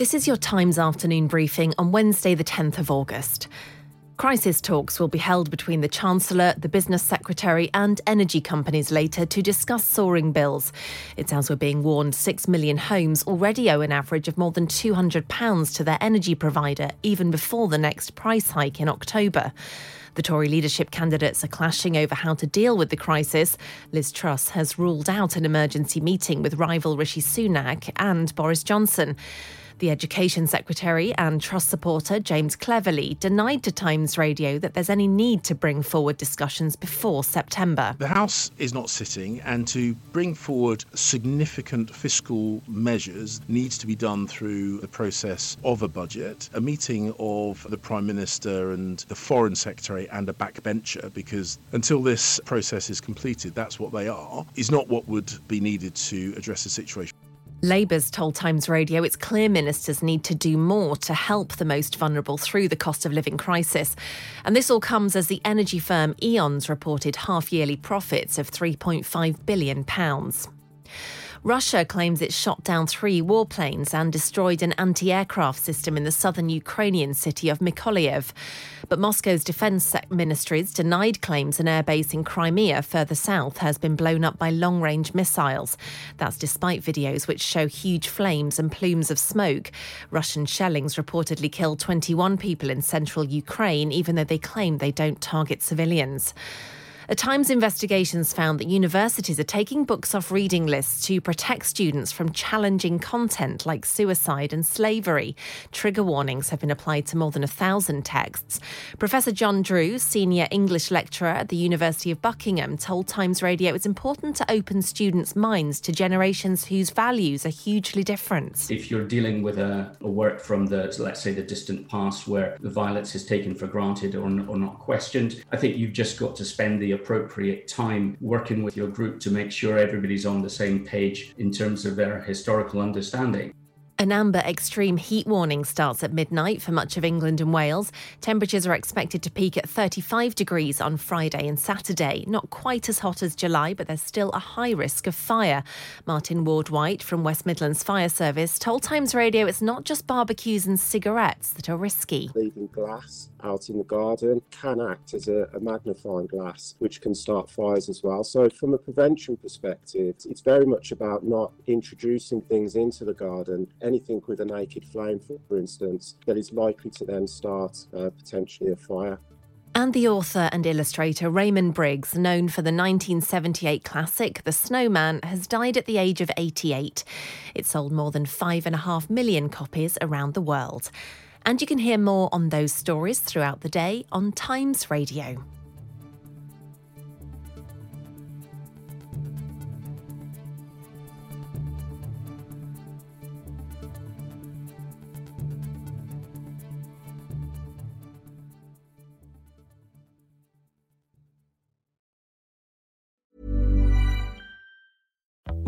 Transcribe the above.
This is your Times afternoon briefing on Wednesday, the 10th of August. Crisis talks will be held between the Chancellor, the Business Secretary, and energy companies later to discuss soaring bills. It's as we're being warned 6 million homes already owe an average of more than £200 to their energy provider, even before the next price hike in October. The Tory leadership candidates are clashing over how to deal with the crisis. Liz Truss has ruled out an emergency meeting with rival Rishi Sunak and Boris Johnson. The Education Secretary and Truss supporter James Cleverly denied to Times Radio that there's any need to bring forward discussions before September. The House is not sitting, and to bring forward significant fiscal measures needs to be done through the process of a budget, a meeting of the Prime Minister and the Foreign Secretary and a backbencher, because until this process is completed, that's what they are, is not what would be needed to address the situation. Labour's told Times Radio it's clear ministers need to do more to help the most vulnerable through the cost of living crisis. And this all comes as the energy firm E.ON's reported half yearly profits of £3.5 billion. Russia claims it shot down three warplanes and destroyed an anti aircraft system in the southern Ukrainian city of Mykolaiv. But Moscow's defense ministries denied claims an airbase in Crimea, further south, has been blown up by long range missiles. That's despite videos which show huge flames and plumes of smoke. Russian shellings reportedly killed 21 people in central Ukraine, even though they claim they don't target civilians. A Times investigations found that universities are taking books off reading lists to protect students from challenging content like suicide and slavery. Trigger warnings have been applied to more than a thousand texts. Professor John Drew, senior English lecturer at the University of Buckingham, told Times Radio it's important to open students' minds to generations whose values are hugely different. If you're dealing with a, a work from the, let's say, the distant past where the violence is taken for granted or, or not questioned, I think you've just got to spend the appropriate time working with your group to make sure everybody's on the same page in terms of their historical understanding. An amber extreme heat warning starts at midnight for much of England and Wales. Temperatures are expected to peak at 35 degrees on Friday and Saturday. Not quite as hot as July, but there's still a high risk of fire. Martin Ward White from West Midlands Fire Service told Times Radio it's not just barbecues and cigarettes that are risky. Leaving glass out in the garden can act as a, a magnifying glass, which can start fires as well. So, from a prevention perspective, it's very much about not introducing things into the garden anything with a naked flame, for, instance, that is likely to then start uh, potentially a fire. And the author and illustrator Raymond Briggs, known for the 1978 classic The Snowman, has died at the age of 88. It sold more than 5.5 million copies around the world. And you can hear more on those stories throughout the day on Times Radio.